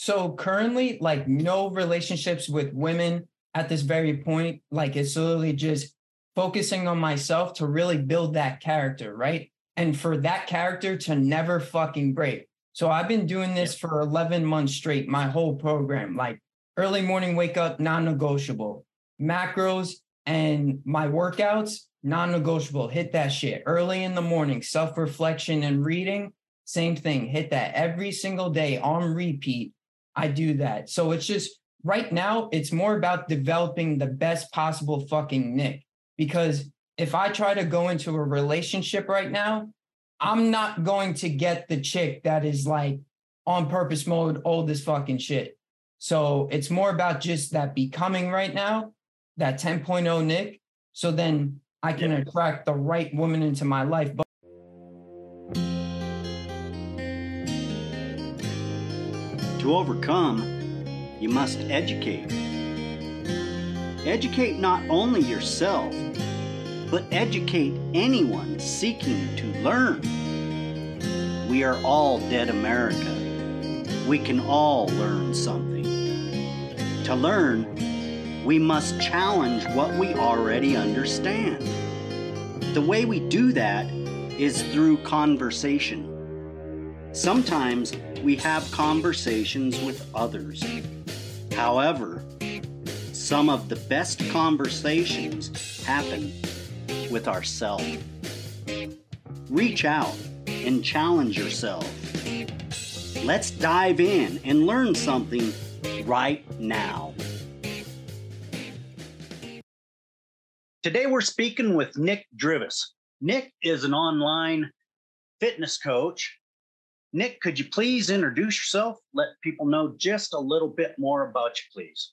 So currently, like no relationships with women at this very point. Like it's literally just focusing on myself to really build that character, right? And for that character to never fucking break. So I've been doing this for 11 months straight, my whole program, like early morning wake up, non negotiable, macros and my workouts, non negotiable. Hit that shit early in the morning, self reflection and reading. Same thing, hit that every single day on repeat. I do that. So it's just right now, it's more about developing the best possible fucking Nick. Because if I try to go into a relationship right now, I'm not going to get the chick that is like on purpose mode, old as fucking shit. So it's more about just that becoming right now, that 10.0 Nick. So then I can yeah. attract the right woman into my life. But to overcome, you must educate. Educate not only yourself, but educate anyone seeking to learn. We are all dead America. We can all learn something. To learn, we must challenge what we already understand. The way we do that is through conversation. Sometimes we have conversations with others. However, some of the best conversations happen with ourselves. Reach out and challenge yourself. Let's dive in and learn something right now. Today we're speaking with Nick Drivas. Nick is an online fitness coach Nick, could you please introduce yourself? Let people know just a little bit more about you, please.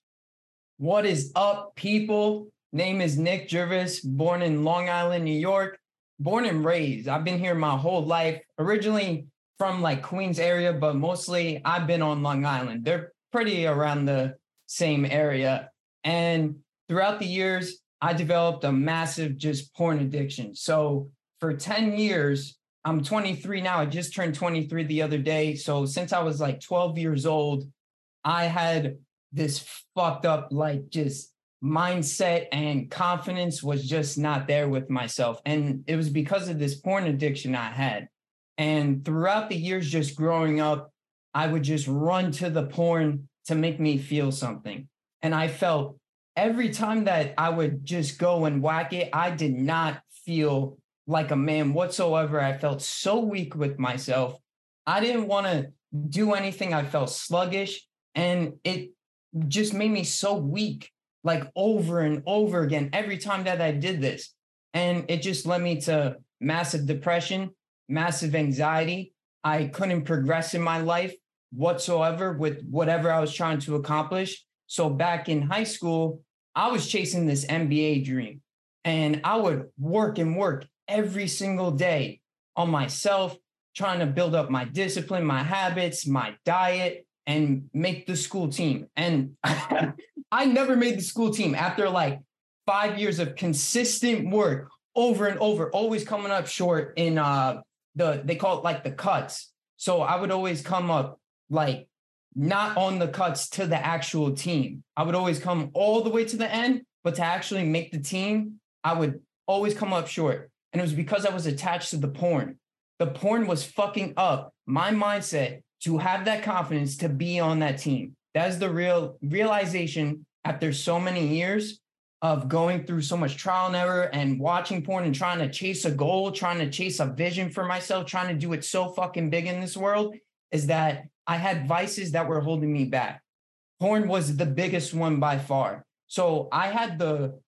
What is up, people? Name is Nick Drivas, born in Long Island, New York. Born and raised. I've been here my whole life. Originally from like Queens area, but mostly I've been on Long Island. They're pretty around the same area. And throughout the years, I developed a massive just porn addiction. So for 10 years, I'm 23 now. I just turned 23 the other day. So since I was like 12 years old, I had this fucked up, like just mindset and confidence was just not there with myself. And it was because of this porn addiction I had. And throughout the years, just growing up, I would just run to the porn to make me feel something. And I felt every time that I would just go and whack it, I did not feel like a man whatsoever. I felt so weak with myself. I didn't want to do anything. I felt sluggish and it just made me so weak, like over and over again, every time that I did this. And it just led me to massive depression, massive anxiety. I couldn't progress in my life whatsoever with whatever I was trying to accomplish. So back in high school, I was chasing this NBA dream and I would work and work every single day on myself, trying to build up my discipline, my habits, my diet, and make the school team. And I never made the school team after like five years of consistent work over and over, always coming up short in uh the they call it like the cuts. So I would always come up like not on the cuts to the actual team. I would always come all the way to the end, but to actually make the team, I would always come up short. And it was because I was attached to the porn. The porn was fucking up my mindset to have that confidence to be on that team. That's the real realization after so many years of going through so much trial and error and watching porn and trying to chase a goal, trying to chase a vision for myself, trying to do it so fucking big in this world is that I had vices that were holding me back. Porn was the biggest one by far. So I had the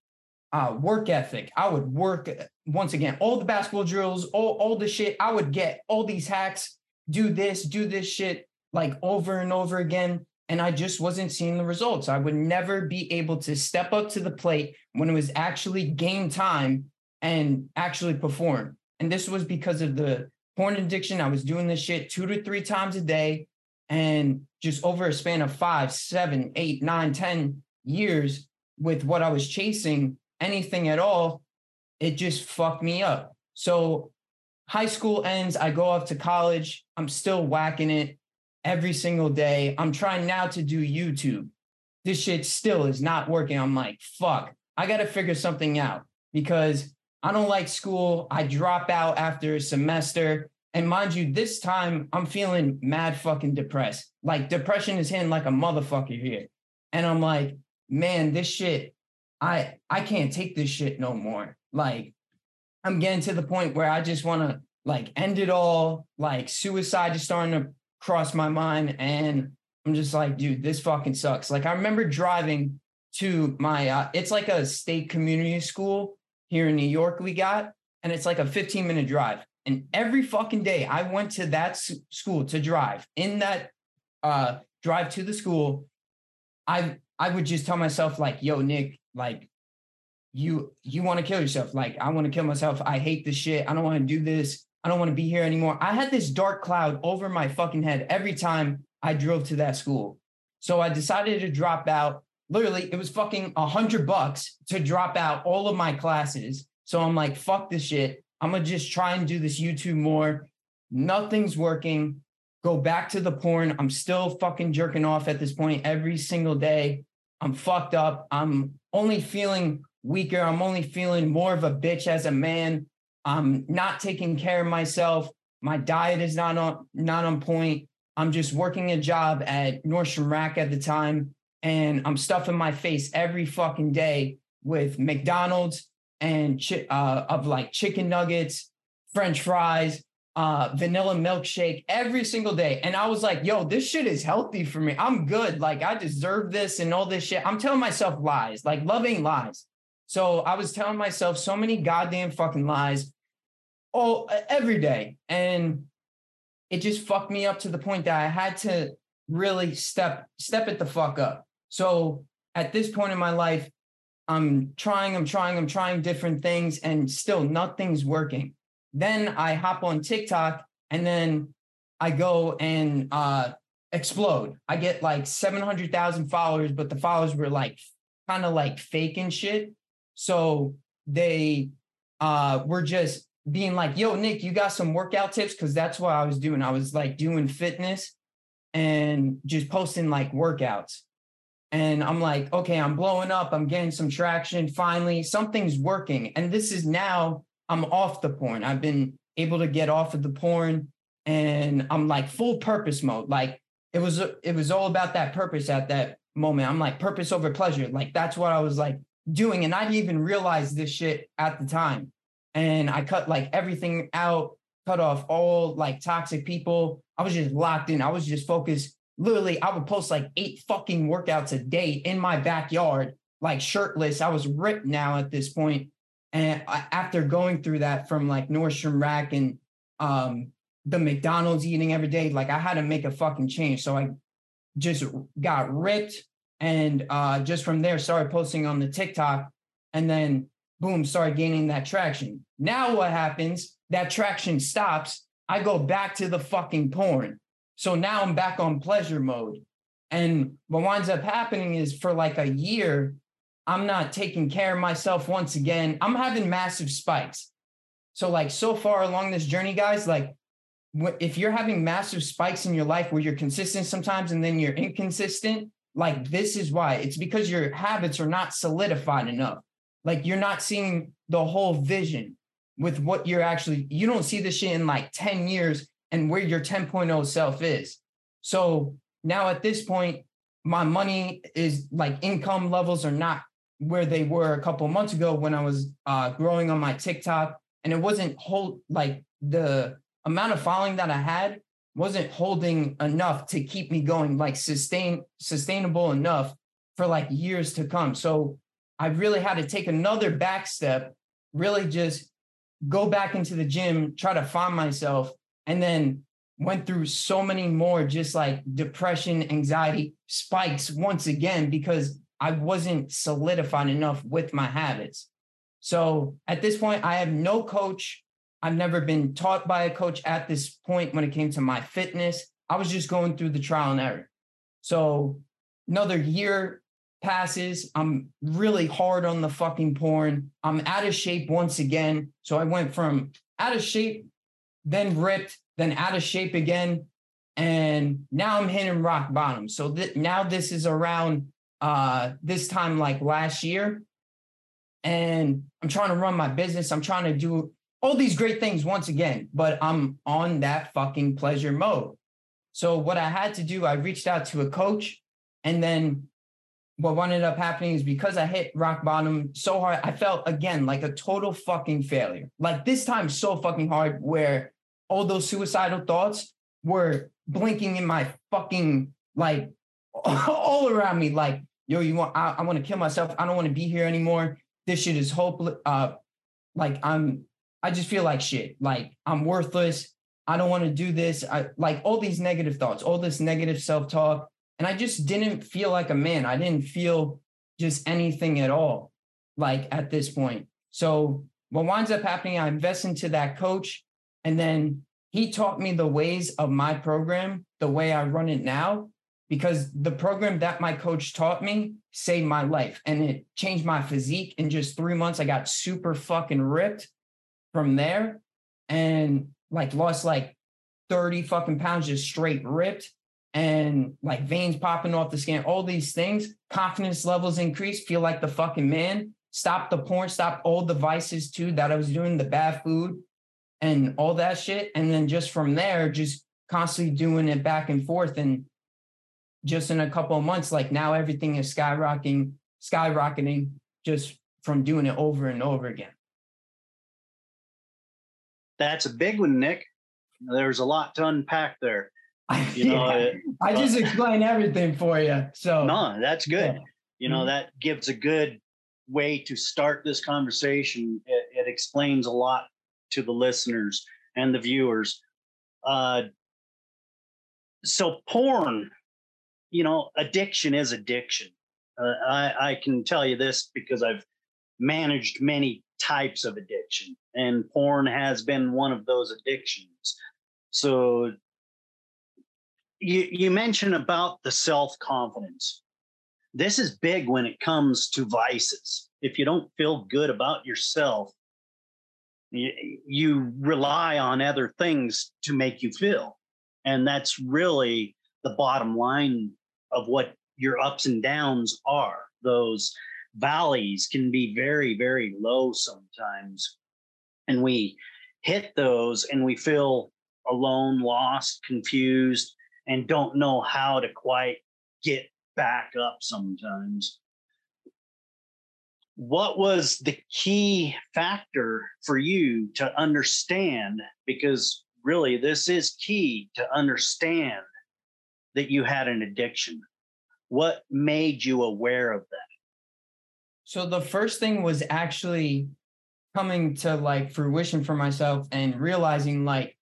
uh, work ethic. I would work once again, all the basketball drills, all, all the shit. I would get all these hacks, do this, do this shit like over and over again. And I just wasn't seeing the results. I would never be able to step up to the plate when it was actually game time and actually perform. And this was because of the porn addiction. I was doing this shit two to three times a day. And just over a span of five, seven, eight, nine, ten years with what I was chasing, anything at all, it just fucked me up. So high school ends, I go off to college, I'm still whacking it. every single day. I'm trying now to do YouTube. This shit still is not working. I'm like, fuck, I got to figure something out because I don't like school. I drop out after a semester. And mind you, this time I'm feeling mad fucking depressed. Like depression is hitting like a motherfucker here. And I'm like, man, this shit, I I can't take this shit no more. Like I'm getting to the point where I just want to like end it all. Like suicide is starting to cross my mind. And I'm just like, dude, this fucking sucks. Like I remember driving to my uh, it's like a state community school here in New York we got, and it's like a 15 minute drive. And every fucking day I went to that school to drive. In that uh, drive to the school, I I would just tell myself like, "Yo, Nick, like you you want to kill yourself. Like I want to kill myself. I hate this shit. I don't want to do this. I don't want to be here anymore." I had this dark cloud over my fucking head every time I drove to that school. So I decided to drop out literally it was fucking a hundred bucks to drop out all of my classes. So I'm like, fuck this shit. I'm gonna just try and do this YouTube more. Nothing's working. Go back to the porn. I'm still fucking jerking off at this point every single day. I'm fucked up. I'm only feeling weaker. I'm only feeling more of a bitch as a man. I'm not taking care of myself. My diet is not on not on point. I'm just working a job at Nordstrom Rack at the time and I'm stuffing my face every fucking day with McDonald's and chi- uh, of like chicken nuggets, French fries, uh, vanilla milkshake every single day. And I was like, yo, this shit is healthy for me. I'm good. Like I deserve this and all this shit. I'm telling myself lies, like loving lies. So I was telling myself so many goddamn fucking lies all every day. And it just fucked me up to the point that I had to really step step it the fuck up. So at this point in my life, I'm trying, I'm trying, I'm trying different things, and still nothing's working. Then I hop on TikTok and then I go and uh, explode. I get like 700,000 followers, but the followers were like kind of like fake and shit. So they uh, were just being like, yo, Nick, you got some workout tips? Cause that's what I was doing. I was like doing fitness and just posting like workouts. And I'm like, okay, I'm blowing up. I'm getting some traction. Finally, something's working. And this is now I'm off the porn. I've been able to get off of the porn and I'm like full purpose mode. Like it was, it was all about that purpose at that moment. I'm like purpose over pleasure. Like that's what I was like doing. And I didn't even realize this shit at the time. And I cut like everything out, cut off all like toxic people. I was just locked in. I was just focused literally I would post like eight fucking workouts a day in my backyard, like shirtless. I was ripped now at this point. And after going through that from like Nordstrom Rack and um, the McDonald's eating every day, like I had to make a fucking change. So I just got ripped and uh, just from there started posting on the TikTok and then boom, started gaining that traction. Now what happens? That traction stops. I go back to the fucking porn. So now I'm back on pleasure mode. And what winds up happening is for like a year, I'm not taking care of myself once again. I'm having massive spikes. So, like, so far along this journey, guys, like, if you're having massive spikes in your life where you're consistent sometimes and then you're inconsistent, like, this is why it's because your habits are not solidified enough. Like, you're not seeing the whole vision with what you're actually, you don't see this shit in like 10 years and where your 10.0 self is. So now at this point, my money is like income levels are not where they were a couple months ago when I was uh, growing on my TikTok. And it wasn't hold like the amount of following that I had wasn't holding enough to keep me going, like sustain sustainable enough for like years to come. So I really had to take another back step, really just go back into the gym, try to find myself, and then went through so many more just like depression, anxiety spikes once again because I wasn't solidified enough with my habits. So at this point, I have no coach. I've never been taught by a coach at this point when it came to my fitness. I was just going through the trial and error. So another year passes. I'm really hard on the fucking porn. I'm out of shape once again. So I went from out of shape then ripped, then out of shape again. and now I'm hitting rock bottom. So th- now this is around uh this time like last year and I'm trying to run my business. I'm trying to do all these great things once again, but I'm on that fucking pleasure mode. So what I had to do, I reached out to a coach and then what ended up happening is because I hit rock bottom so hard, I felt again like a total fucking failure. Like this time so fucking hard where all those suicidal thoughts were blinking in my fucking like all around me. Like, yo, you want I, I want to kill myself. I don't want to be here anymore. This shit is hopeless. Uh like I'm I just feel like shit. Like I'm worthless. I don't want to do this. I like all these negative thoughts, all this negative self-talk. And I just didn't feel like a man. I didn't feel just anything at all, like at this point. So what winds up happening, I invest into that coach. And then he taught me the ways of my program, the way I run it now, because the program that my coach taught me saved my life and it changed my physique. In just three months, I got super fucking ripped from there and like lost like 30 fucking pounds just straight ripped and like veins popping off the skin, all these things, confidence levels increase, feel like the fucking man, stop the porn, stop all the vices too that I was doing, the bad food and all that shit. And then just from there, just constantly doing it back and forth. And just in a couple of months, like now everything is skyrocketing, skyrocketing just from doing it over and over again. That's a big one, Nick. There's a lot to unpack there. You know, yeah. I just explained everything for you. So no, that's good. Yeah. You know, mm-hmm. that gives a good way to start this conversation. It, it, explains a lot to the listeners and the viewers. Uh, so porn, you know, addiction is addiction. Uh, I, I can tell you this because I've managed many types of addiction, and porn has been one of those addictions. So you you mentioned about the self confidence. This is big when it comes to vices. If you don't feel good about yourself, you, you rely on other things to make you feel, and that's really the bottom line of what your ups and downs are. Those valleys can be very, very low sometimes. And we hit those and we feel alone, lost, confused, and don't know how to quite get back up sometimes. What was the key factor for you to understand? Because really, this is key to understand that you had an addiction. What made you aware of that? So the first thing was actually coming to like fruition for myself and realizing like,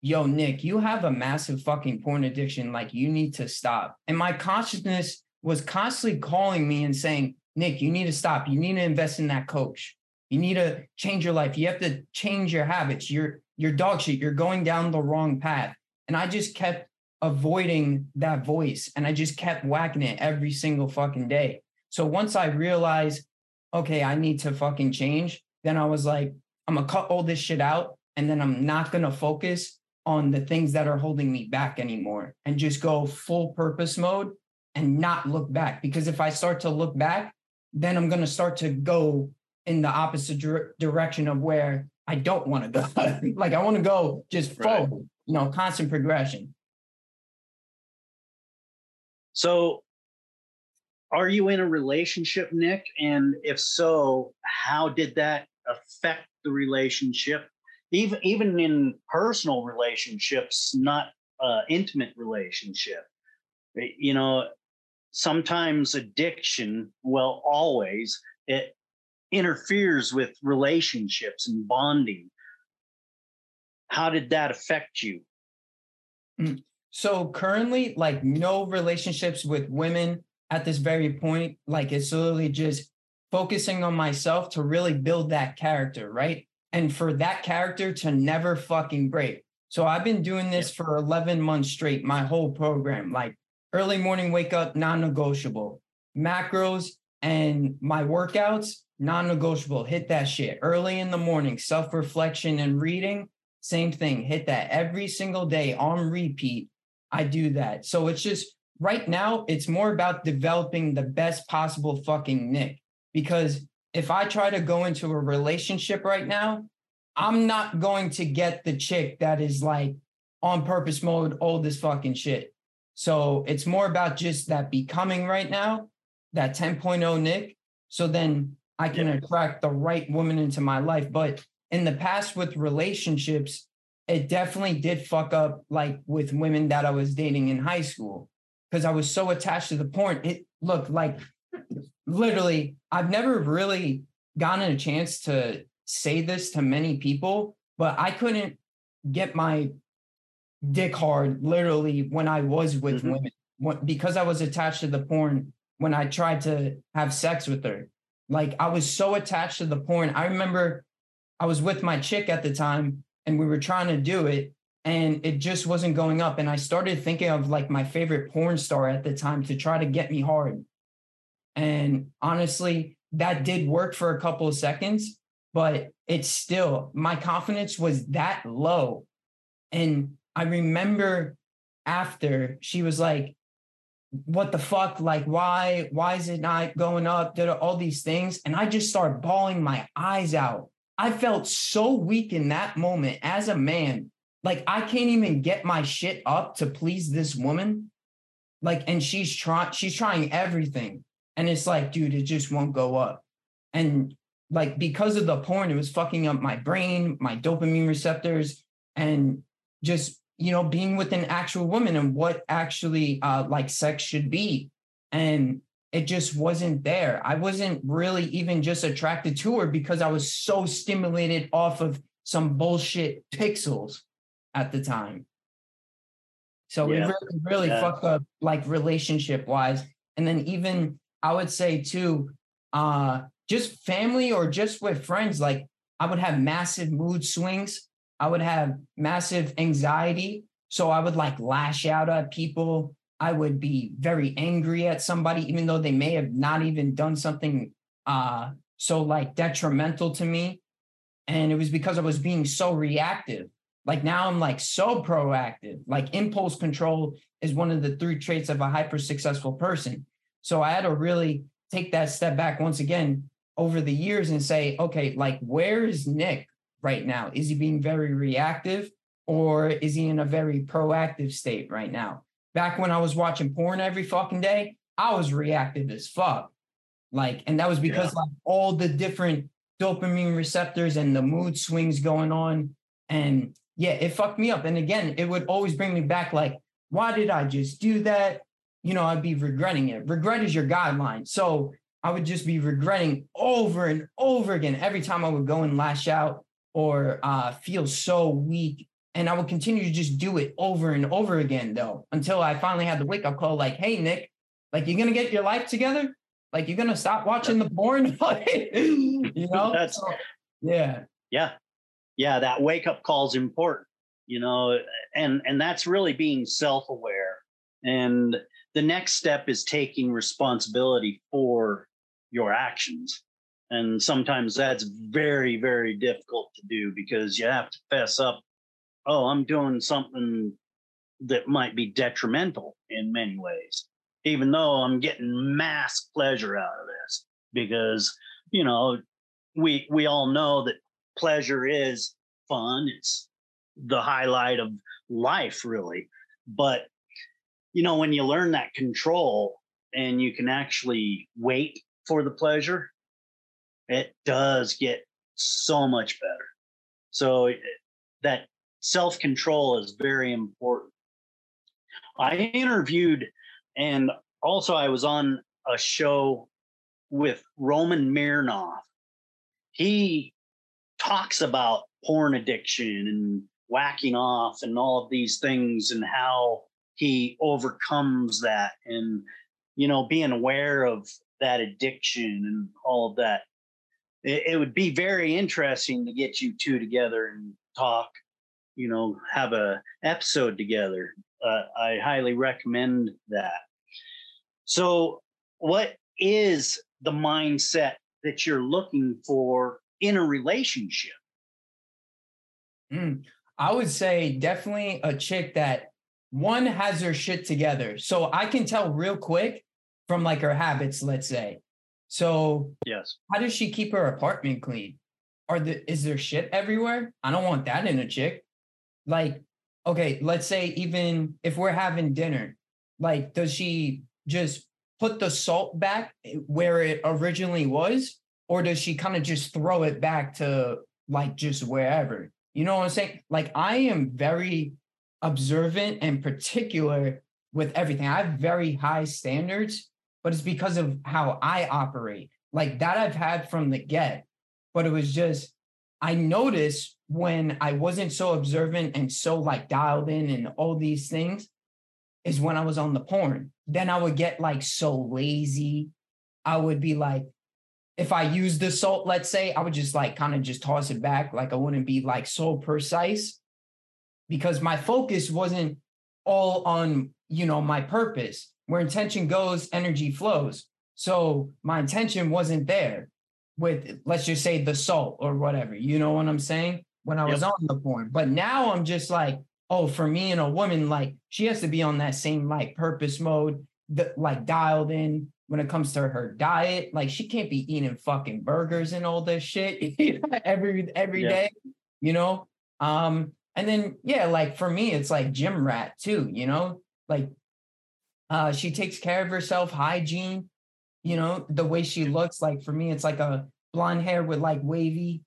yo, Nick, you have a massive fucking porn addiction. Like you need to stop. And my consciousness was constantly calling me and saying, Nick, you need to stop. You need to invest in that coach. You need to change your life. You have to change your habits. You're you're dog shit. You're going down the wrong path. And I just kept avoiding that voice and I just kept whacking it every single fucking day. So once I realized, okay, I need to fucking change, then I was like, I'm gonna cut all this shit out and then I'm not gonna focus on the things that are holding me back anymore and just go full purpose mode and not look back. Because if I start to look back, then I'm gonna start to go in the opposite dire- direction of where I don't want to go. like I want to go just full, right. you know, constant progression. So are you in a relationship, Nick? And if so, how did that affect the relationship? Even even in personal relationships, not uh, intimate relationship. Eh, you know, sometimes addiction, well, always it interferes with relationships and bonding. How did that affect you? Mm. So currently, like no relationships with women at this very point, like it's literally just focusing on myself to really build that character, right? And for that character to never fucking break. So I've been doing this for 11 months straight, my whole program, like early morning wake up, non negotiable, macros and my workouts, non negotiable. Hit that shit early in the morning, self reflection and reading. Same thing, hit that every single day on repeat I do that. So it's just right now, it's more about developing the best possible fucking Nick. Because if I try to go into a relationship right now, I'm not going to get the chick that is like on purpose mode, all this fucking shit. So it's more about just that becoming right now, that 10.0 Nick. So then I can yeah. attract the right woman into my life. But in the past with relationships, it definitely did fuck up like with women that I was dating in high school because I was so attached to the porn. It looked like literally, I've never really gotten a chance to say this to many people, but I couldn't get my dick hard literally when I was with mm-hmm. women when, because I was attached to the porn when I tried to have sex with her. Like I was so attached to the porn. I remember I was with my chick at the time and we were trying to do it and it just wasn't going up. And I started thinking of like my favorite porn star at the time to try to get me hard. And honestly, that did work for a couple of seconds, but it's still, my confidence was that low. And I remember after she was like, what the fuck? Like, why, why is it not going up? Did all these things. And I just started bawling my eyes out. I felt so weak in that moment as a man. Like, I can't even get my shit up to please this woman. Like, and she's trying, she's trying everything. And it's like, dude, it just won't go up. And like, because of the porn, it was fucking up my brain, my dopamine receptors, and just you know, being with an actual woman and what actually uh, like sex should be. And it just wasn't there. I wasn't really even just attracted to her because I was so stimulated off of some bullshit pixels at the time. So yeah. it really, really yeah. fucked up like relationship wise. And then even I would say too, uh, just family or just with friends, like I would have massive mood swings I would have massive anxiety. So I would like lash out at people. I would be very angry at somebody, even though they may have not even done something uh, so like detrimental to me. And it was because I was being so reactive. Like now I'm like so proactive. Like impulse control is one of the three traits of a hyper successful person. So I had to really take that step back once again over the years and say, okay, like where is Nick? right now? Is he being very reactive or is he in a very proactive state right now? Back when I was watching porn every fucking day, I was reactive as fuck. Like, and that was because yeah. like all the different dopamine receptors and the mood swings going on. And yeah, it fucked me up. And again, it would always bring me back like, why did I just do that? You know, I'd be regretting it. Regret is your guideline. So I would just be regretting over and over again every time I would go and lash out or uh, feel so weak. And I would continue to just do it over and over again, though, until I finally had the wake up call like, hey, Nick, like, you're going to get your life together? Like, you're going to stop watching the porn? you know? That's, so, yeah. Yeah. Yeah. That wake up call is important, you know, and, and that's really being self aware. And the next step is taking responsibility for your actions and sometimes that's very, very difficult to do because you have to fess up, oh, I'm doing something that might be detrimental in many ways, even though I'm getting mass pleasure out of this. Because, you know, we we all know that pleasure is fun. It's the highlight of life, really. But you know, when you learn that control and you can actually wait for the pleasure it does get so much better. So eh, that self control is very important. I interviewed and also I was on a show with Roman Mironov. He talks about porn addiction and whacking off and all of these things and how he overcomes that and you know being aware of that addiction and all of that it, it would be very interesting to get you two together and talk you know have a episode together uh, i highly recommend that so what is the mindset that you're looking for in a relationship mm, i would say definitely a chick that one has her shit together. So I can tell real quick from like her habits, let's say. So yes. How does she keep her apartment clean? Are the is there shit everywhere? I don't want that in a chick. Like, okay, let's say even if we're having dinner, like, does she just put the salt back eh, where it originally was? Or does she kind of just throw it back to like just wherever? You know what I'm saying? Like, I am very observant and particular with everything. I have very high standards, but it's because of how I operate. Like that I've had from the get, but it was just, I noticed when I wasn't so observant and so like dialed in and all these things is when I was on the porn. Then I would get like so lazy. I would be like, if I use the salt, let's say, I would just like kind of just toss it back. Like I wouldn't be like so precise because my focus wasn't all on, you know, my purpose. Where intention goes, energy flows. So my intention wasn't there with, let's just say, the salt or whatever. You know what I'm saying? When I was yep. on the porn. But now I'm just like, oh, for me and a woman, like she has to be on that same like purpose mode, that like dialed in when it comes to her diet. Like she can't be eating fucking burgers and all this shit every every yeah. day, you know. Um, and then yeah, like for me, it's like gym rat too, you know, like uh she takes care of herself, hygiene, you know, the way she looks. Like for me, it's like a blonde hair with like wavy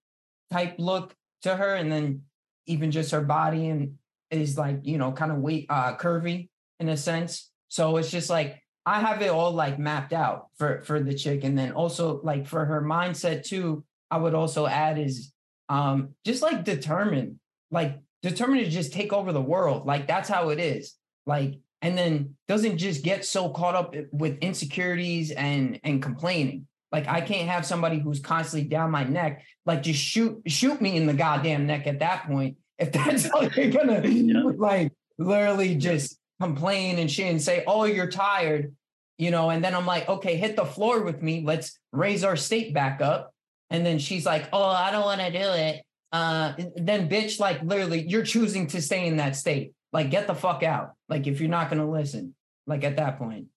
type look to her, and then even just her body and is like, you know, kind of weight uh curvy in a sense. So it's just like I have it all like mapped out for for the chick, and then also like for her mindset too. I would also add is um just like determined, like determined to just take over the world. Like that's how it is. Like and then doesn't just get so caught up with insecurities and and complaining. Like I can't have somebody who's constantly down my neck. Like just shoot shoot me in the goddamn neck at that point. If that's how you're gonna yeah. like literally just complain and shit and say, "Oh, you're tired," you know, and then I'm like, "Okay, hit the floor with me. Let's raise our state back up." And then she's like, "Oh, I don't want to do it." Uh, then bitch, like literally, you're choosing to stay in that state. Like, get the fuck out. Like, if you're not gonna listen, like at that point.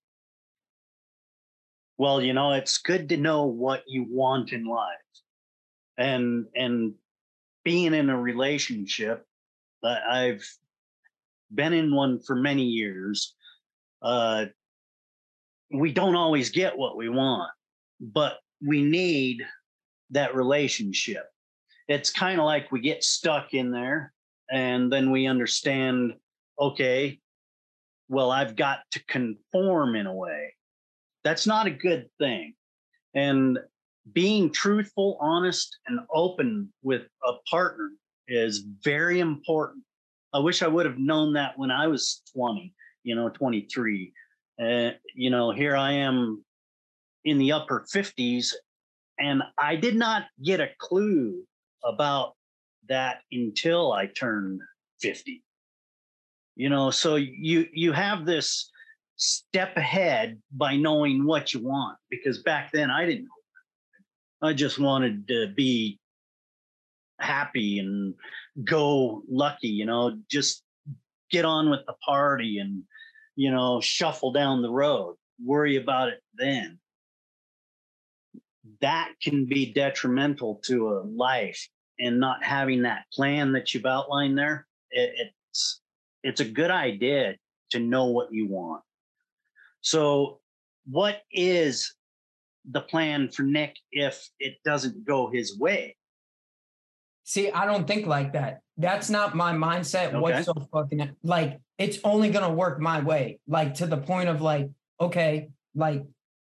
Well, you know, it's good to know what you want in life, and and being in a relationship, I've been in one for many years. Uh, we don't always get what we want, but we need that relationship. It's kind of like we get stuck in there and then we understand okay, well, I've got to conform in a way. That's not a good thing. And being truthful, honest, and open with a partner is very important. I wish I would have known that when I was 20, you know, 23. Uh, you know, here I am in the upper 50s, and I did not get a clue about that until I turned 50. You know, so you you have this step ahead by knowing what you want because back then I didn't know. I just wanted to be happy and go lucky, you know, just get on with the party and, you know, shuffle down the road, worry about it then. That can be detrimental to a life and not having that plan that you've outlined there. It, it's it's a good idea to know what you want. So, what is the plan for Nick if it doesn't go his way? See, I don't think like that. That's not my mindset. Okay. What's so fucking like it's only gonna work my way. Like to the point of like, okay, like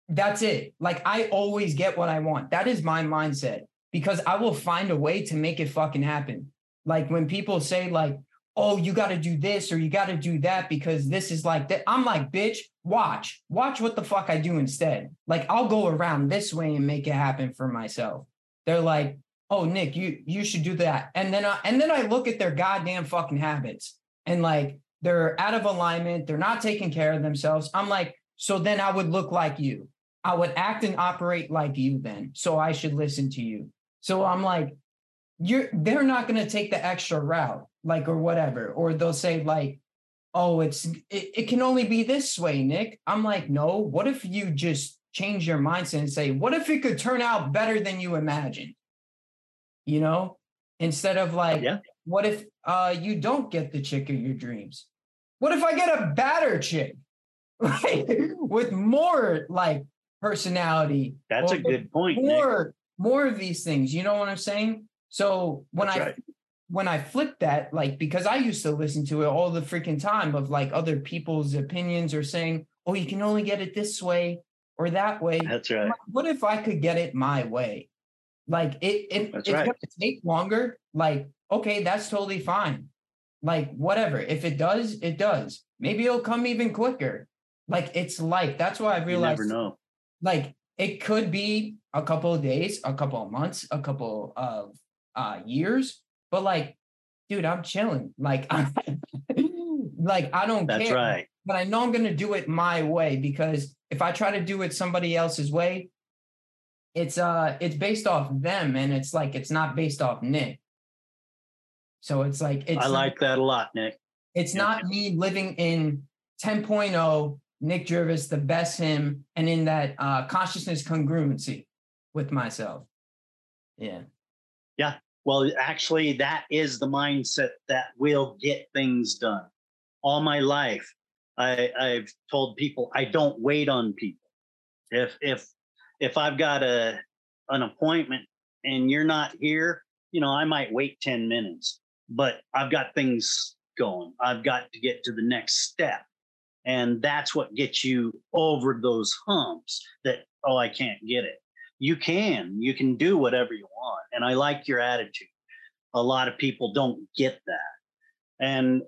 that's it. Like I always get what I want. That is my mindset because I will find a way to make it fucking happen. Like when people say like, oh, you got to do this or you got to do that because this is like that. I'm like, bitch, watch, watch what the fuck I do instead. Like I'll go around this way and make it happen for myself. They're like, oh nick you you should do that and then I, and then i look at their goddamn fucking habits and like they're out of alignment they're not taking care of themselves i'm like so then i would look like you i would act and operate like you then so i should listen to you so i'm like you're they're not going to take the extra route like or whatever or they'll say like oh, it's it, it can only be this way, Nick. I'm like, no, what if you just change your mindset and say, what if it could turn out better than you imagined? You know, instead of like, Yeah. what if uh you don't get the chick of your dreams? What if I get a better chick? Like with more like personality. That's a good point. Nick. more more of these things. You know what I'm saying? So when That's I right. when I flip that, like because I used to listen to it all the freaking time of like other people's opinions or saying, oh, you can only get it this way or that way. That's right. like, what if I could get it my way? Like it, it it's right. gonna take longer. Like, okay, that's totally fine. Like, whatever. If it does, it does. Maybe it'll come even quicker. Like it's life. That's why I You realized never know. like it could be a couple of days, a couple of months, a couple of uh years, but like, dude, I'm chilling. Like, I, like I don't That's care. right. But I know I'm gonna do it my way because if I try to do it somebody else's way, it's uh it's based off them and it's like it's not based off Nick. So it's like it's I like that a lot, Nick. it's Yeah. not me living in 10.0 Nick Drivas, the best him, and in that uh, consciousness congruency with myself. Yeah. Well, actually, that is the mindset that will get things done. All my life, I, I've told people I don't wait on people. If if if I've got a an appointment and you're not here, you know, I might wait 10 minutes, but I've got things going. I've got to get to the next step. And that's what gets you over those humps that, oh, I can't get it. You can, you can do whatever you want. And I like your attitude. A lot of people don't get that. And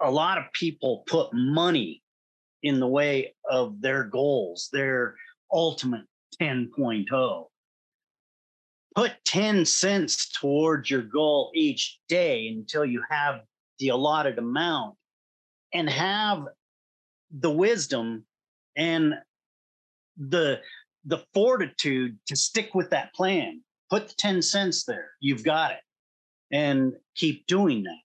a lot of people put money in the way of their goals, their ultimate 10.0 put 10 cents towards your goal each day until you have the allotted amount and have the wisdom and the the fortitude to stick with that plan. Put the 10 cents there. You've got it. And keep doing that.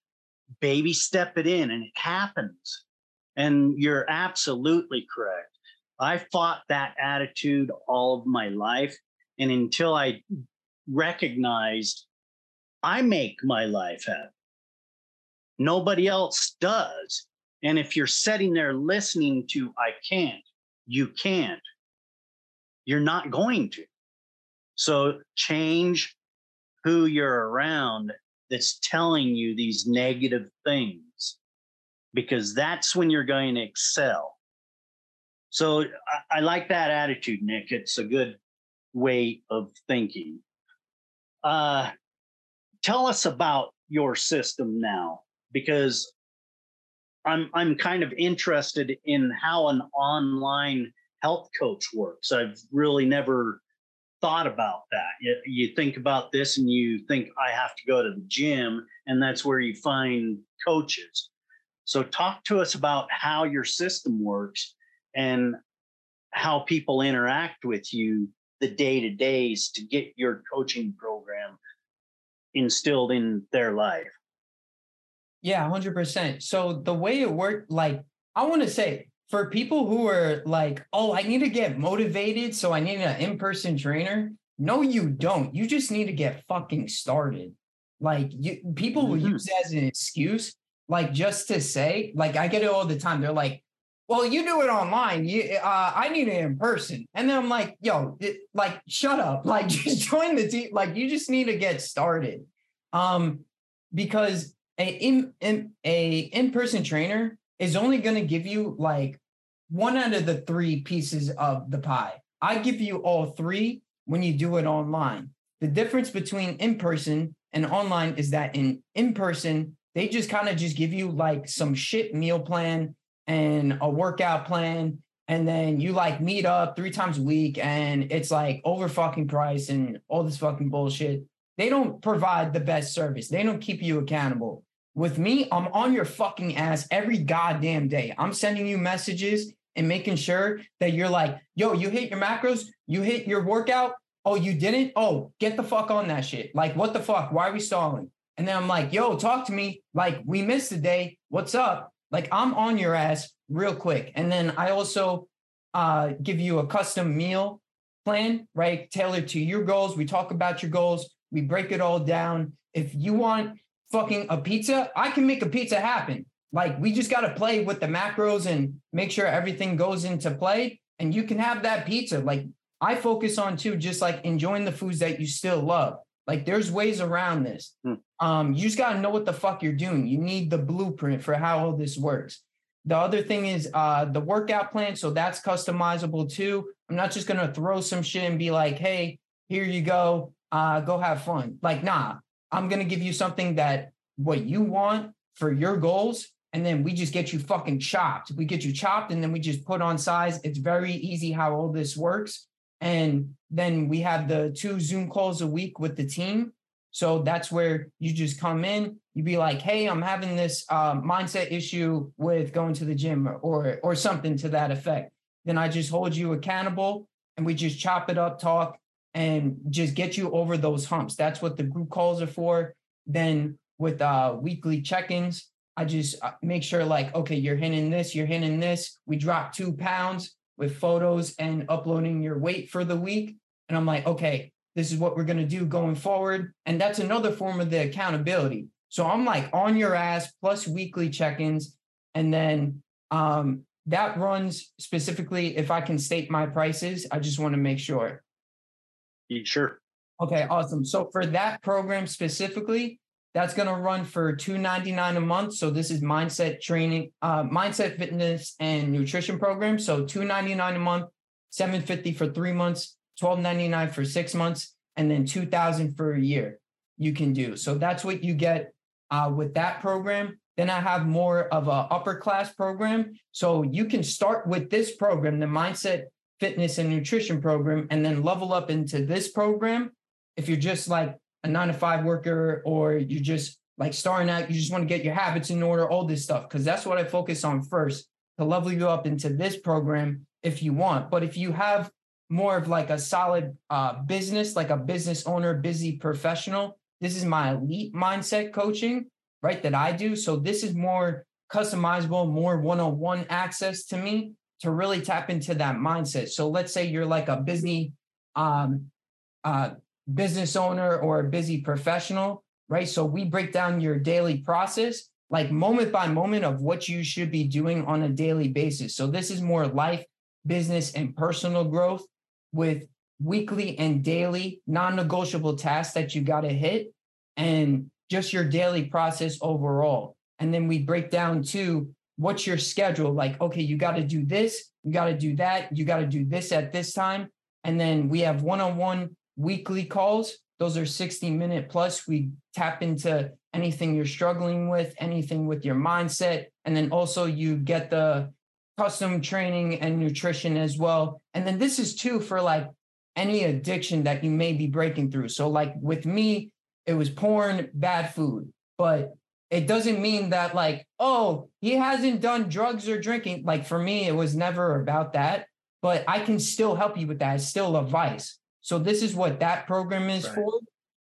Baby step it in and it happens. And you're absolutely correct. I fought that attitude all of my life and until i recognized I make my life happen. Nobody else does. And if you're sitting there listening to, I can't, you can't, you're not going to. So change who you're around that's telling you these negative things, because that's when you're going to excel. So I, I like that attitude, Nick. It's a good way of thinking. Uh, tell us about your system now, because I'm I'm kind of interested in how an online health coach works. I've really never thought about that. You, you think about this and you think I have to go to the gym, and that's where you find coaches. So talk to us about how your system works and how people interact with you the day to days to get your coaching program instilled in their life. Yeah, 100%. So the way it worked, like, I want to say for people who are like, oh, I need to get motivated, so I need an in person trainer. No, you don't. You just need to get fucking started. Like, you people will Mhm. use that as an excuse, like, just to say, like, I get it all the time. They're like, well, you do it online. You, uh, I need it in person. And then I'm like, yo, it, like, shut up. Like, just join the team. Like, you just need to get started. Um, because a in, in a in-person trainer is only going to give you like one out of the three pieces of the pie. I give you all three when you do it online. The difference between in-person and online is that in in-person, they just kind of just give you like some shit meal plan and a workout plan. And then you like meet up three times a week and it's like over fucking price and all this fucking bullshit. They don't provide the best service. They don't keep you accountable. With me, I'm on your fucking ass every goddamn day. I'm sending you messages and making sure that you're like, yo, you hit your macros, you hit your workout. Oh, you didn't? Oh, get the fuck on that shit. Like, what the fuck? Why are we stalling? And then I'm like, yo, talk to me. Like, we missed a day. What's up? Like I'm on your ass real quick. And then I also uh, give you a custom meal plan, right? Tailored to your goals. We talk about your goals. We break it all down. If you want fucking a pizza, I can make a pizza happen. Like we just got to play with the macros and make sure everything goes into play and you can have that pizza. Like I focus on too, just like enjoying the foods that you still love. Like there's ways around this. Hmm. Um, you just gotta know what the fuck you're doing. You need the blueprint for how all this works. The other thing is uh, the workout plan. So that's customizable too. I'm not just gonna throw some shit and be like, hey, here you go. Uh, go have fun. Like, nah, I'm gonna give you something that what you want for your goals. And then we just get you fucking chopped. We get you chopped and then we just put on size. It's very easy how all this works. And then we have the two Zoom calls a week with the team. So that's where you just come in, You'd be like, hey, I'm having this uh, mindset issue with going to the gym or, or, or something to that effect. Then I just hold you accountable and we just chop it up, talk, and just get you over those humps. That's what the group calls are for. Then with uh, weekly check-ins, I just uh, make sure like, okay, you're hitting this, you're hitting this. We drop two pounds with photos and uploading your weight for the week. And I'm like, okay, this is what we're going to do going forward. And that's another form of the accountability. So I'm like on your ass plus weekly check ins. And then um, that runs specifically, if I can state my prices, I just want to make sure. Sure. Okay, awesome. So for that program specifically, that's going to run for two ninety nine a month. So this is mindset training, uh, mindset fitness and nutrition program. So two ninety nine a month, seven fifty for three months, twelve ninety nine for six months, and then two thousand for a year. You can do so. That's what you get uh, with that program. Then I have more of a upper class program. So you can start with this program, the mindset fitness and nutrition program, and then level up into this program. If you're just like a nine to five worker or you're just like starting out, you just want to get your habits in order, all this stuff. Cause that's what I focus on first to level you up into this program if you want. But if you have more of like a solid uh, business, like a business owner, busy professional, this is my elite mindset coaching, right? That I do. So this is more customizable, more one on one access to me to really tap into that mindset. So let's say you're like a busy um, uh, business owner or a busy professional, right? So we break down your daily process, like moment by moment of what you should be doing on a daily basis. So this is more life, business, and personal growth with weekly and daily non negotiable tasks that you got to hit and just your daily process overall. And then we break down to what's your schedule like, okay, you got to do this, you got to do that, you got to do this at this time. And then we have one on one weekly calls. Those are 60 minute plus. We tap into anything you're struggling with, anything with your mindset. And then also you get the custom training and nutrition as well. And then this is too for like any addiction that you may be breaking through. So, like with me, it was porn, bad food, but it doesn't mean that, like, oh, he hasn't done drugs or drinking. Like for me, it was never about that, but I can still help you with that. It's still a vice. So this is what that program is right. for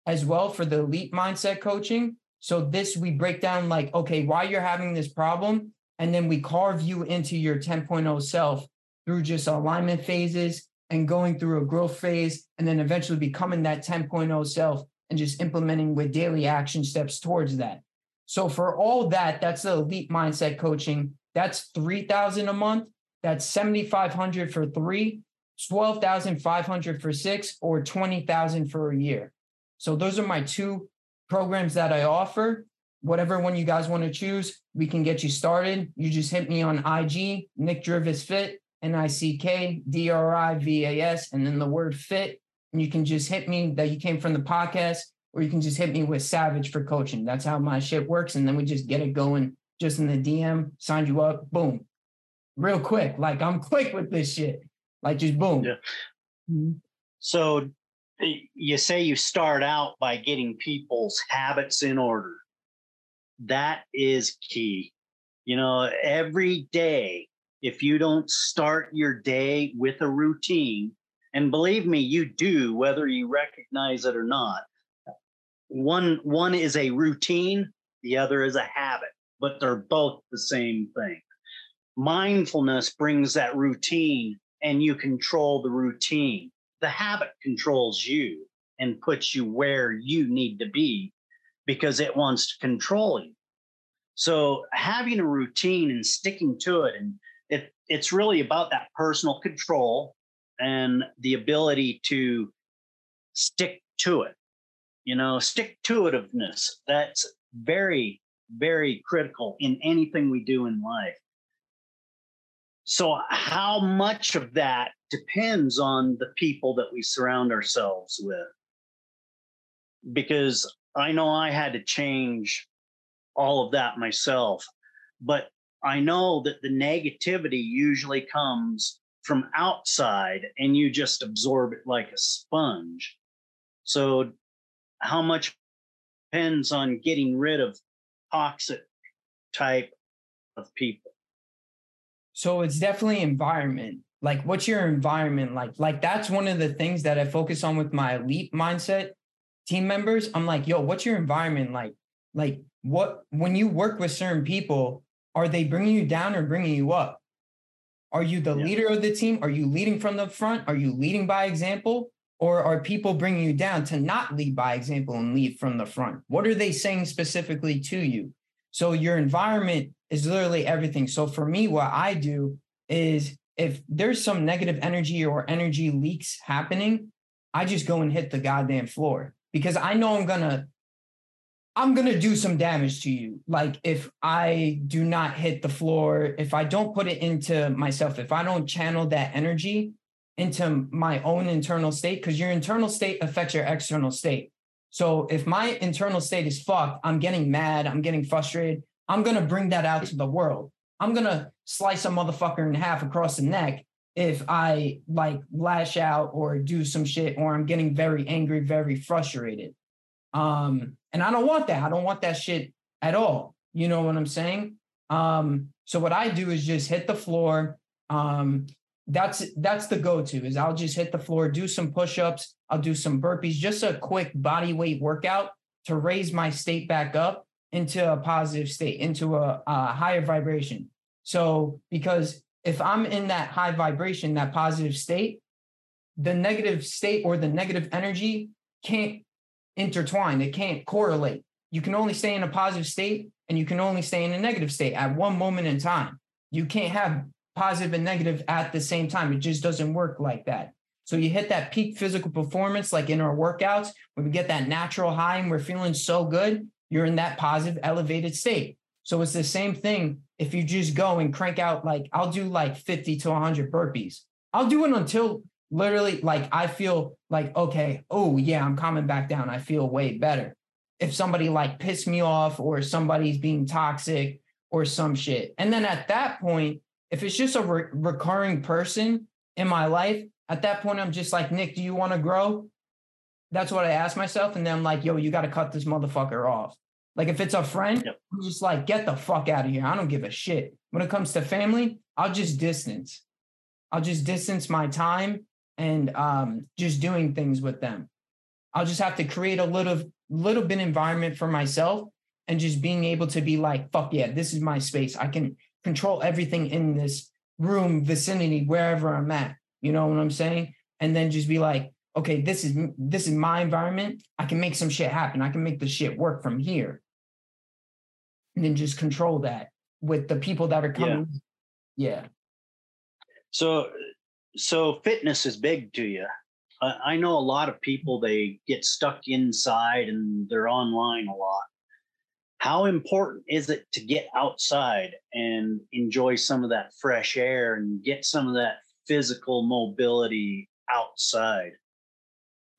as well for the elite mindset coaching. So this we break down like, okay, why you're having this problem. And then we carve you into your 10.0 self through just alignment phases and going through a growth phase and then eventually becoming that 10.0 self and just implementing with daily action steps towards that. So for all that, that's the elite mindset coaching. That's 3000 a month. That's 7500 for 3 12,500 for six or 20,000 for a year. So those are my two programs that I offer. Whatever one you guys want to choose, we can get you started. You just hit me on IG, Nick Drivas Fit, N I C K D R I V A S, and then the word fit. And you can just hit me that you came from the podcast, or you can just hit me with Savage for coaching. That's how my shit works. And then we just get it going just in the DM, signed you up, boom, real quick. Like I'm quick with this shit. Like just boom. Yeah. Mm-hmm. So you say you start out by getting people's habits in order. That is key. You know, every day, if you don't start your day with a routine, and believe me, you do, whether you recognize it or not. One one is a routine, the other is a habit. but they're both the same thing. Mindfulness brings that routine and you control the routine. The habit controls you and puts you where you need to be because it wants to control you. So having a routine and sticking to it, and it, it's really about that personal control and the ability to stick to it. You know, stick to itiveness. That's very, very critical in anything we do in life. So, how much of that depends on the people that we surround ourselves with? Because I know I had to change all of that myself, but I know that the negativity usually comes from outside and you just absorb it like a sponge. So, how much depends on getting rid of toxic type of people? So it's definitely environment. Like, what's your environment like? Like, that's one of the things that I focus on with my elite mindset team members. I'm like, yo, what's your environment like? Like, what, when you work with certain people, are they bringing you down or bringing you up? Are you the yeah. leader of the team? Are you leading from the front? Are you leading by example? Or are people bringing you down to not lead by example and lead from the front? What are they saying specifically to you? So your environment is literally everything. So for me, what I do is if there's some negative energy or energy leaks happening, I just go and hit the goddamn floor because I know I'm gonna I'm gonna do some damage to you. Like if I do not hit the floor, if I don't put it into myself, if I don't channel that energy into my own internal state, because your internal state affects your external state. So if my internal state is fucked, I'm getting mad, I'm getting frustrated, I'm gonna bring that out to the world. I'm gonna slice a motherfucker in half across the neck if I like lash out or do some shit or I'm getting very angry, very frustrated. Um, and I don't want that. I don't want that shit at all. You know what I'm saying? Um, so what I do is just hit the floor. Um, that's that's the go-to is I'll just hit the floor, do some push-ups, I'll do some burpees, just a quick body weight workout to raise my state back up into a positive state, into a, a higher vibration. So, because if I'm in that high vibration, that positive state, the negative state or the negative energy can't intertwine, it can't correlate. You can only stay in a positive state and you can only stay in a negative state at one moment in time. You can't have positive and negative at the same time. It just doesn't work like that. So you hit that peak physical performance, like in our workouts, when we get that natural high and we're feeling so good, you're in that positive, elevated state. So it's the same thing if you just go and crank out, like, I'll do like 50 to 100 burpees. I'll do it until literally, like, I feel like, okay, oh, yeah, I'm coming back down. I feel way better. If somebody like pissed me off or somebody's being toxic or some shit. And then at that point, if it's just a re- recurring person in my life, at that point, I'm just like, Nick, do you want to grow? That's what I ask myself. And then I'm like, yo, you got to cut this motherfucker off. Like if it's a friend, yep. I'm just like, get the fuck out of here. I don't give a shit. When it comes to family, I'll just distance. I'll just distance my time and um, just doing things with them. I'll just have to create a little little bit environment for myself and just being able to be like, fuck yeah, this is my space. I can control everything in this room, vicinity, wherever I'm at. You know what I'm saying? And then just be like, okay, this is this is my environment. I can make some shit happen. I can make the shit work from here. And then just control that with the people that are coming. Yeah. yeah. So so fitness is big to you. I know a lot of people they get stuck inside and they're online a lot. How important is it to get outside and enjoy some of that fresh air and get some of that physical mobility outside?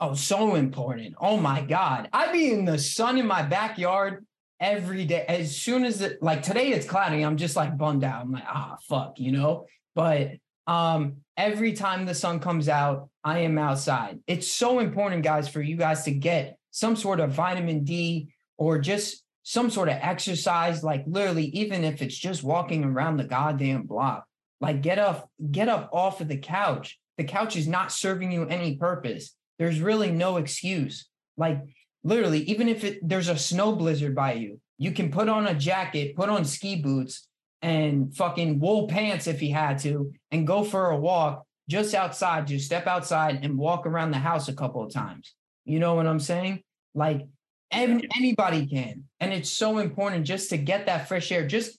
Oh, so important. Oh my God. I be in the sun in my backyard every day. As soon as it like today it's cloudy, I'm just like bummed out. I'm like, ah, fuck, you know? But um every time the sun comes out, I am outside. It's so important, guys, for you guys to get some sort of vitamin D or just some sort of exercise, like literally, even if it's just walking around the goddamn block. Like get up, get up off of the couch. The couch is not serving you any purpose there's really no excuse. Like literally, even if it, there's a snow blizzard by you, You can put on a jacket, put on ski boots, and fucking wool pants if he had to, and go for a walk just outside, just step outside and walk around the house a couple of times. You know what I'm saying? Like anybody can. And it's so important just to get that fresh air, just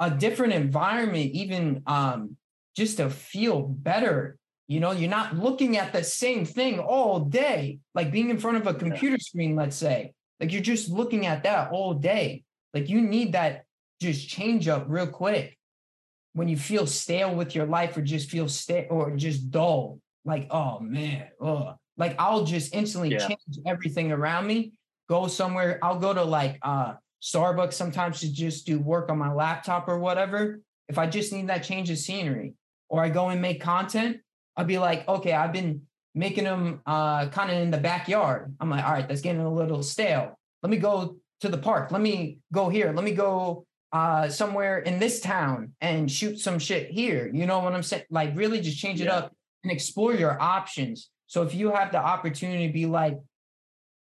a different environment, even um, just to feel better. You know, you're not looking at the same thing all day, like being in front of a computer screen, let's say. Like you're just looking at that all day. Like you need that just change up real quick when you feel stale with your life or just feel stale or just dull. Like, oh man, oh, like I'll just instantly yeah. change everything around me go somewhere. I'll go to like uh Starbucks sometimes to just do work on my laptop or whatever. If I just need that change of scenery, or I go and make content, I'll be like, okay, I've been making them uh kind of in the backyard. I'm like, all right, that's getting a little stale. Let me go to the park. Let me go here. Let me go uh somewhere in this town and shoot some shit here. You know what I'm saying? Like really just change it yeah. up and explore your options. So if you have the opportunity to be like,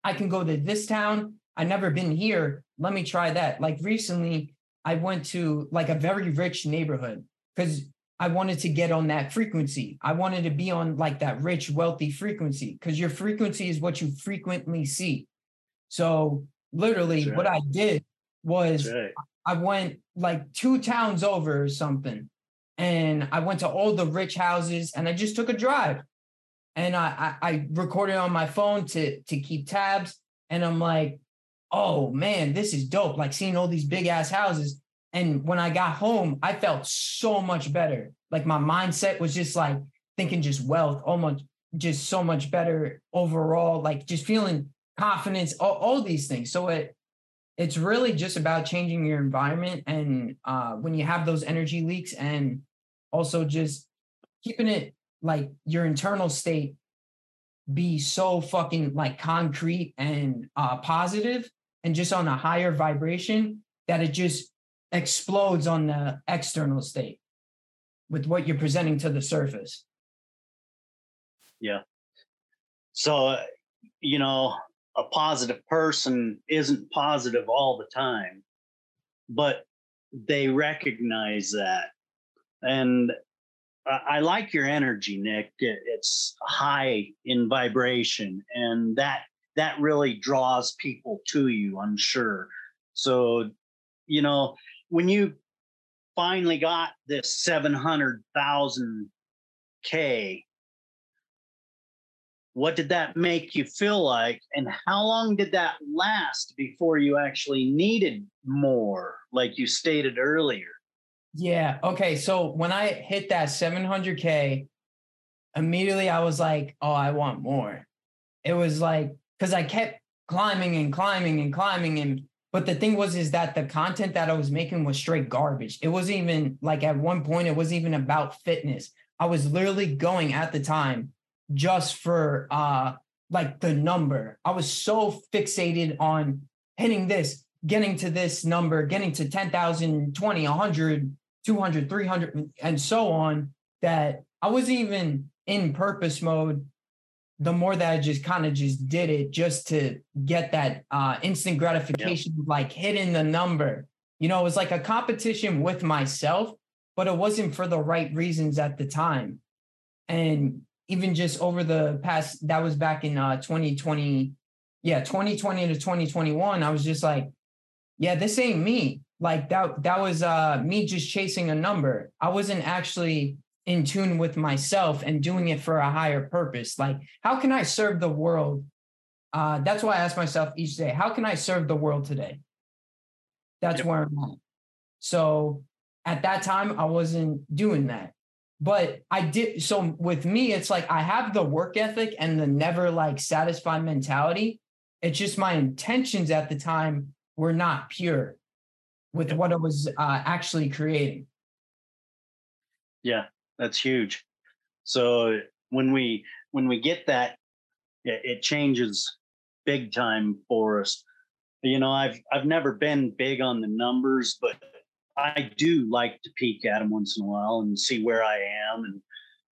I can go to this town. I've never been here. Let me try that. Like recently, I went to like a very rich neighborhood because I wanted to get on that frequency. I wanted to be on like that rich, wealthy frequency because your frequency is what you frequently see. So literally, right. what I did was right. I went like two towns over or something, and I went to all the rich houses and I just took a drive and I, I, I recorded on my phone to to keep tabs, and I'm like, oh man, this is dope. Like seeing all these big ass houses. And when I got home, I felt so much better. Like my mindset was just like thinking just wealth, almost just so much better overall. Like just feeling confidence, all, all these things. So it it's really just about changing your environment and uh, when you have those energy leaks and also just keeping it like your internal state be so fucking like concrete and uh, positive and just on a higher vibration that it just explodes on the external state with what you're presenting to the surface. Yeah. So, you know, a positive person isn't positive all the time, but they recognize that. And I like your energy, Nick. It's high in vibration, and that that really draws people to you. I'm sure. So, you know, when you finally got this seven hundred thousand k, what did that make you feel like, and how long did that last before you actually needed more, like you stated earlier? Yeah. Okay. So when I hit that 700K, immediately I was like, oh, I want more. It was like, because I kept climbing and climbing and climbing. And, but the thing was, is that the content that I was making was straight garbage. It wasn't even like at one point, it wasn't even about fitness. I was literally going at the time just for uh like the number. I was so fixated on hitting this, getting to this number, getting to 10,000, 20, 100, 200, 300, and so on, that I wasn't even in purpose mode. The more that I just kind of just did it just to get that uh, instant gratification, yeah. like hitting the number. You know, it was like a competition with myself, but it wasn't for the right reasons at the time. And even just over the past, that was back in uh, 2020, yeah, 2020 to 2021, I was just like, yeah, this ain't me like that that was uh me just chasing a number i wasn't actually in tune with myself and doing it for a higher purpose. Like how can i serve the world? Uh that's why i ask myself each day how can i serve the world today? That's yep. where i'm at. So at that time i wasn't doing that. But i did so with me it's like i have the work ethic and the never like satisfied mentality. It's just my intentions at the time were not pure with what I was uh, actually creating. Yeah, that's huge. So when we when we get that, it, it changes big time for us. You know, I've I've never been big on the numbers, but I do like to peek at them once in a while and see where I am, and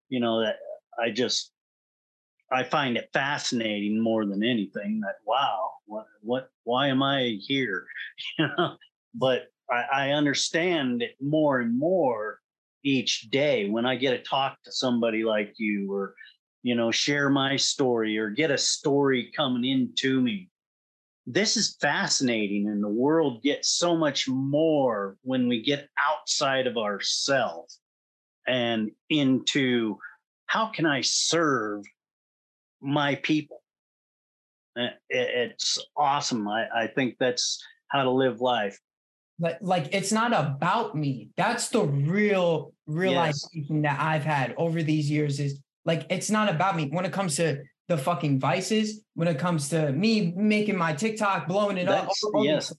you know that I just I find it fascinating more than anything. That wow, what, what why am I here? You know, but I, I understand it more and more each day. When I get to talk to somebody like you or you know share my story or get a story coming into me this is fascinating and the world gets so much more when we get outside of ourselves and into how can i serve my people? Eh, it's awesome. I, I think that's how to live life like like it's not about me that's the real realization yes. that i've had over these years is like it's not about me when it comes to the fucking vices, when it comes to me making my TikTok, blowing it that's, up. Yes.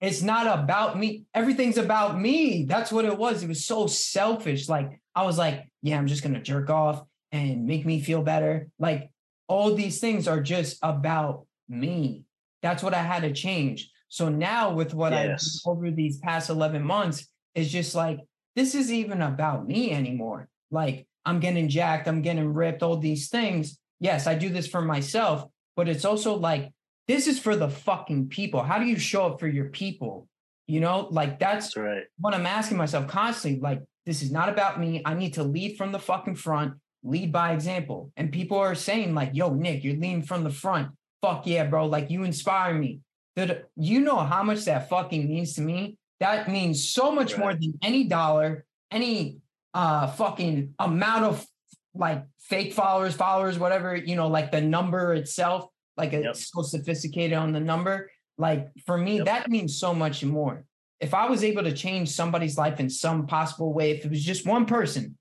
It's not about me. Everything's about me. That's what it was. It was so selfish. Like I was like, yeah, I'm just gonna jerk off and make me feel better. Like all these things are just about me. That's what I had to change. So now with what yes. I over these past 11 months, is just like, this is even about me anymore. Like I'm getting jacked, I'm getting ripped, all these things. Yes, I do this for myself, but it's also like, this is for the fucking people. How do you show up for your people? You know, like that's, that's right. what I'm asking myself constantly. Like, this is not about me. I need to lead from the fucking front, lead by example. And people are saying, like, yo, Nick, you're leading from the front. Fuck yeah, bro. Like, you inspire me. That you know how much that fucking means to me. That means so much right. more than any dollar, any uh fucking amount of like fake followers, followers, whatever, you know, like the number itself, like it's yep. so sophisticated on the number. Like for me, yep. that means so much more. If I was able to change somebody's life in some possible way, if it was just one person,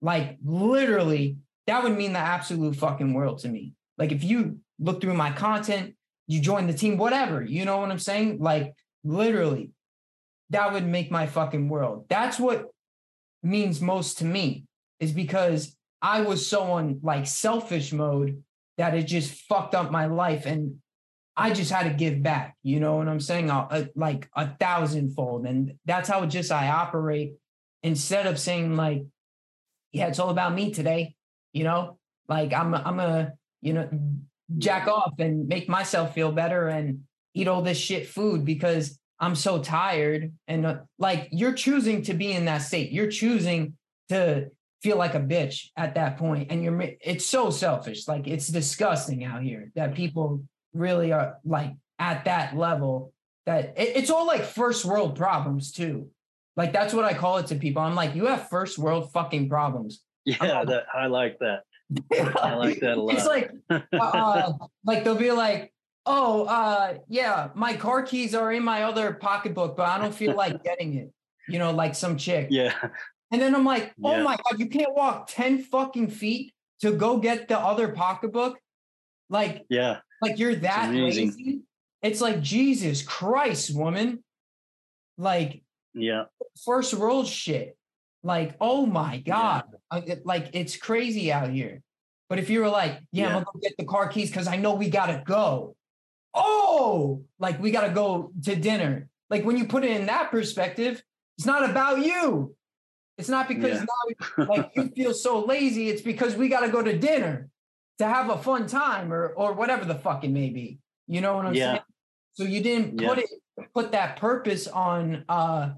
like literally, that would mean the absolute fucking world to me. Like if you look through my content, you join the team, whatever, you know what I'm saying? Like literally, that would make my fucking world. That's what means most to me is because I was so on like selfish mode that it just fucked up my life and I just had to give back, you know what I'm saying? Like a thousandfold. And that's how just I operate instead of saying like, yeah, it's all about me today, you know, like I'm, I'm a, you know, jack off and make myself feel better and eat all this shit food because I'm so tired. And uh, like you're choosing to be in that state. You're choosing to feel like a bitch at that point. point and you're it's so selfish like it's disgusting out here that people really are like at that level that it, it's all like first world problems too like that's what i call it to people i'm like you have first world fucking problems yeah that, i like that i like that a lot it's like uh, like they'll be like oh uh yeah my car keys are in my other pocketbook but i don't feel like getting it you know like some chick yeah and then I'm like, oh yeah. my God, you can't walk 10 fucking feet to go get the other pocketbook? Like, yeah, like you're that it's lazy. It's like, Jesus Christ, woman. Like, yeah, first world shit. Like, oh my God. Yeah. Like, it's crazy out here. But if you were like, yeah, yeah. I'm gonna go get the car keys because I know we gotta go. Oh, like we gotta go to dinner. Like when you put it in that perspective, it's not about you. It's not because yeah. now like you feel so lazy. It's because we got to go to dinner to have a fun time or or whatever the fuck it may be. You know what I'm yeah. saying? So you didn't put it put that purpose on uh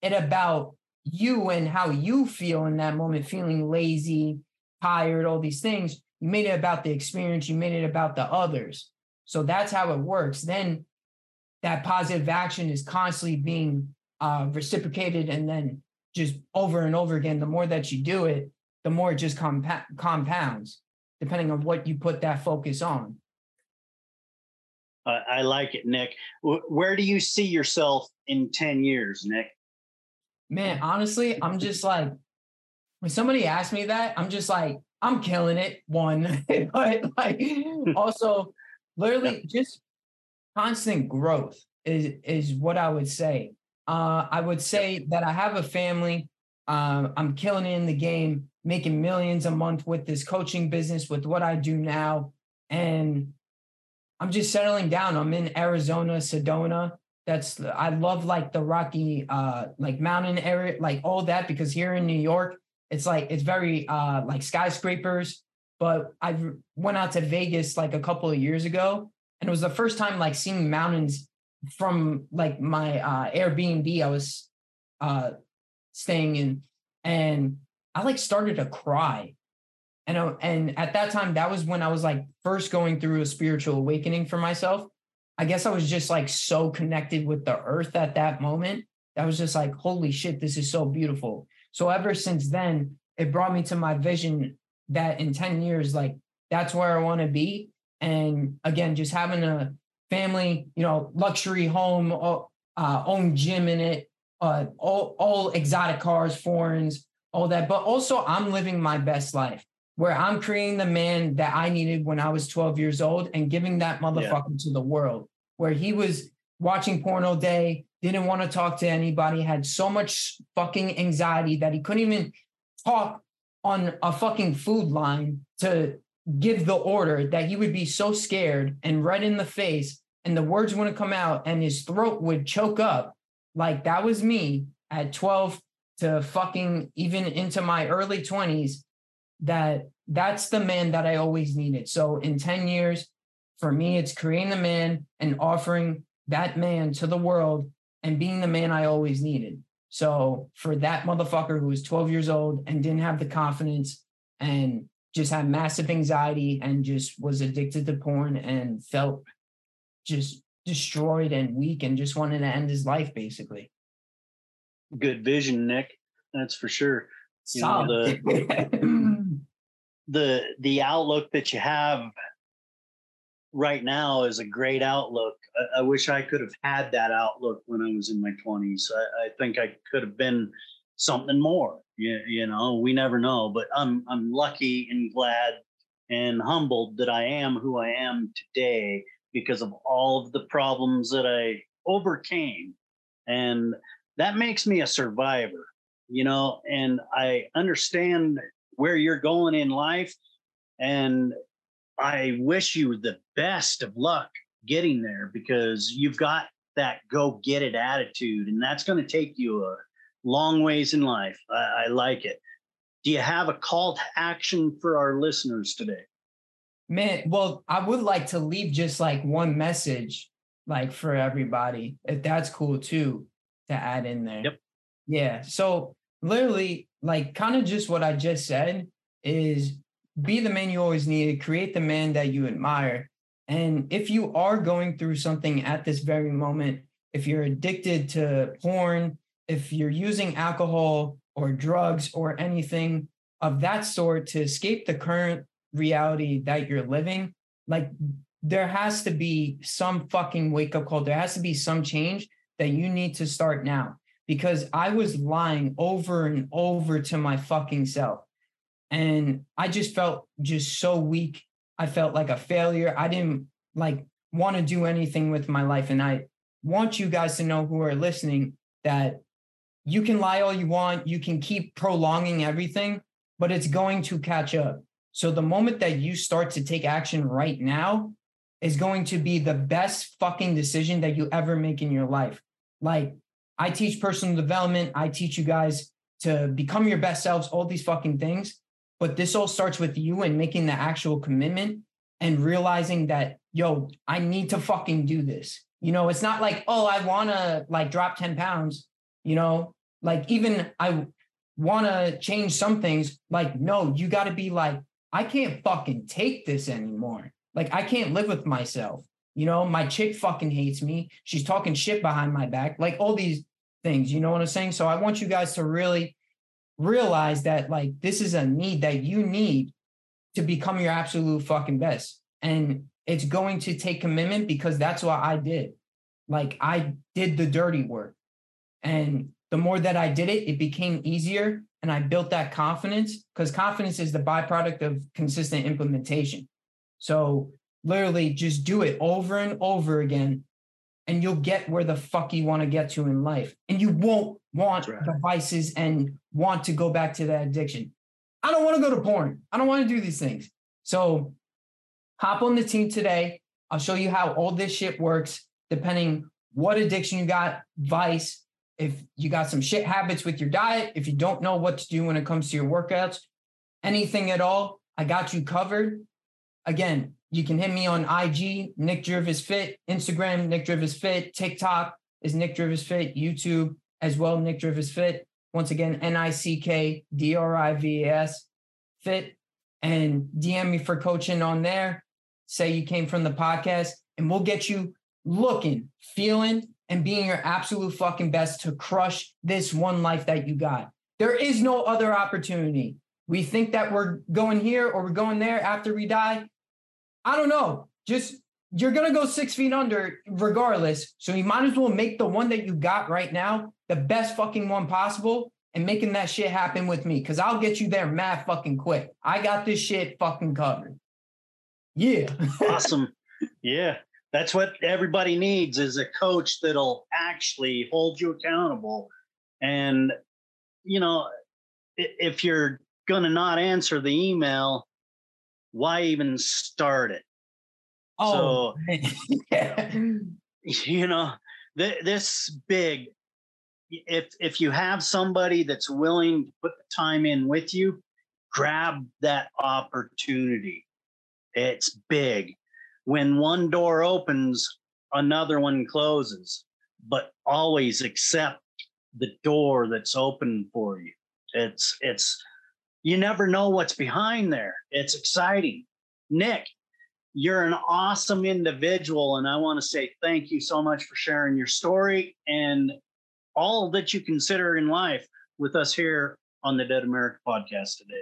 it about you and how you feel in that moment, feeling lazy, tired, all these things. You made it about the experience, you made it about the others. So that's how it works. Then that positive action is constantly being uh, reciprocated and then just over and over again, the more that you do it, the more it just compa- compounds, depending on what you put that focus on. I like it, Nick. Where do you see yourself in 10 years, Nick? Man, honestly, I'm just like, when somebody asks me that, I'm just like, I'm killing it. One, but like also, literally, just constant growth is is what I would say. Uh, I would say that I have a family. Uh, I'm killing it in the game, making millions a month with this coaching business, with what I do now. And I'm just settling down. I'm in Arizona, Sedona. That's I love like the Rocky, uh, like mountain area, like all that, because here in New York, it's like it's very uh like skyscrapers. But I went out to Vegas like a couple of years ago, And it was the first time like seeing mountains from like my uh, Airbnb I was uh, staying in. And I like started to cry. And, uh, and at that time, that was when I was like first going through a spiritual awakening for myself. I guess I was just like so connected with the earth at that moment. I was just like, holy shit, this is so beautiful. So ever since then, it brought me to my vision that in 10 years, like that's where I want to be. And again, just having a family, you know, luxury home, uh, own gym in it, uh, all, all exotic cars, foreigns, all that. But also, I'm living my best life where I'm creating the man that I needed when I was 12 years old and giving that motherfucker yeah. to the world, where he was watching porn all day, didn't want to talk to anybody, had so much fucking anxiety that he couldn't even talk on a fucking food line to give the order that he would be so scared and red in the face and the words wouldn't come out and his throat would choke up. Like that was me at 12 to fucking even into my early 20s that that's the man that I always needed. So in 10 years, for me, it's creating the man and offering that man to the world and being the man I always needed. So for that motherfucker who was 12 years old and didn't have the confidence and just had massive anxiety and just was addicted to porn and felt just destroyed and weak and just wanted to end his life basically. Good vision, Nick. That's for sure. You know, the, the the outlook that you have right now is a great outlook. I, I, wish I could have had that outlook when I was in my 20s. I, I think I could have been something more. You, you know, we never know. But I'm I'm lucky and glad and humbled that I am who I am today because of all of the problems that I overcame. And that makes me a survivor, you know, and I understand where you're going in life. And I wish you the best of luck getting there because you've got that go get it attitude, and that's going to take you a long ways in life. I, I like it. Do you have a call to action for our listeners today? Man, well, I would like to leave just like one message, like for everybody, if that's cool too, to add in there. Yep. Yeah. So literally, like kind of just what I just said is be the man you always needed, create the man that you admire. And if you are going through something at this very moment, if you're addicted to porn, if you're using alcohol or drugs or anything of that sort to escape the current reality that you're living, like there has to be some fucking wake up call. There has to be some change that you need to start now because I was lying over and over to my fucking self. And I just felt just so weak. I felt like a failure. I didn't like want to do anything with my life. And I want you guys to know who are listening that you can lie all you want, you can keep prolonging everything, but it's going to catch up. So the moment that you start to take action right now is going to be the best fucking decision that you ever make in your life. Like I teach personal development, I teach you guys to become your best selves, all these fucking things. But this all starts with you and making the actual commitment and realizing that, yo, I need to fucking do this. You know, it's not like, oh, I want to like drop 10 pounds, you know, like even I want to change some things. Like, no, you got to be like, I can't fucking take this anymore. Like, I can't live with myself. You know, my chick fucking hates me. She's talking shit behind my back, like all these things. You know what I'm saying? So I want you guys to really realize that, like, this is a need that you need to become your absolute fucking best. And it's going to take commitment because that's what I did. Like, I did the dirty work. And the more that I did it, it became easier and I built that confidence because confidence is the byproduct of consistent implementation. So literally just do it over and over again and you'll get where the fuck you want to get to in life. And you won't want right. devices and want to go back to that addiction. I don't want to go to porn. I don't want to do these things. So hop on the team today. I'll show you how all this shit works depending what addiction you got, vice, if you got some shit habits with your diet, if you don't know what to do when it comes to your workouts, anything at all, I got you covered. Again, You can hit me on IG, Nick Drivas Fit, Instagram, Nick Drivas Fit, TikTok is Nick Drivas Fit, YouTube as well, Nick Drivas Fit. Once again, N I C K D R I V A S Fit. And DM me for coaching on there. Say you came from the podcast, and we'll get you looking, feeling, and being your absolute fucking best to crush this one life that you got. There is no other opportunity. We think that we're going here or we're going there after we die. I don't know. Just you're gonna go six feet under regardless. So you might as well make the one that you got right now the best fucking one possible and making that shit happen with me. Cause I'll get you there mad fucking quick. I got this shit fucking covered. Yeah. awesome. Yeah. That's what everybody needs is a coach that'll actually hold you accountable. And, you know, if you're going to not answer the email, why even start it? Oh, so, you know, th- this big. If if you have somebody that's willing to put the time in with you, grab that opportunity. It's big. When one door opens, another one closes, but always accept the door that's open for you. It's it's you never know what's behind there. It's exciting. Nick, you're an awesome individual. And I want to say thank you so much for sharing your story and all that you consider in life with us here on the Dead America podcast today.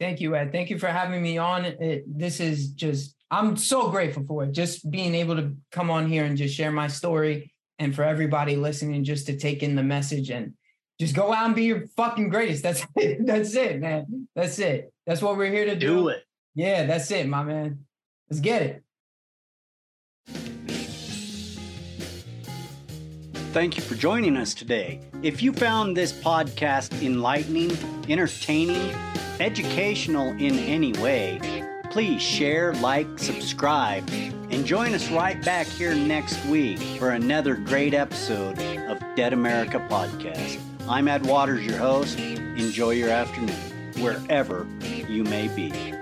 Thank you, Ed. Thank you for having me on. It, this is just, I'm so grateful for it. Just being able to come on here and just share my story and for everybody listening, just to take in the message and just go out and be your fucking greatest. That's it. That's it, man. That's it. That's what we're here to do. Do it. Yeah, that's it, my man. Let's get it. Thank you for joining us today. If you found this podcast enlightening, entertaining, educational in any way, please share, like, subscribe, and join us right back here next week for another great episode of Dead America Podcast. I'm Ed Waters, your host. Enjoy your afternoon, wherever you may be.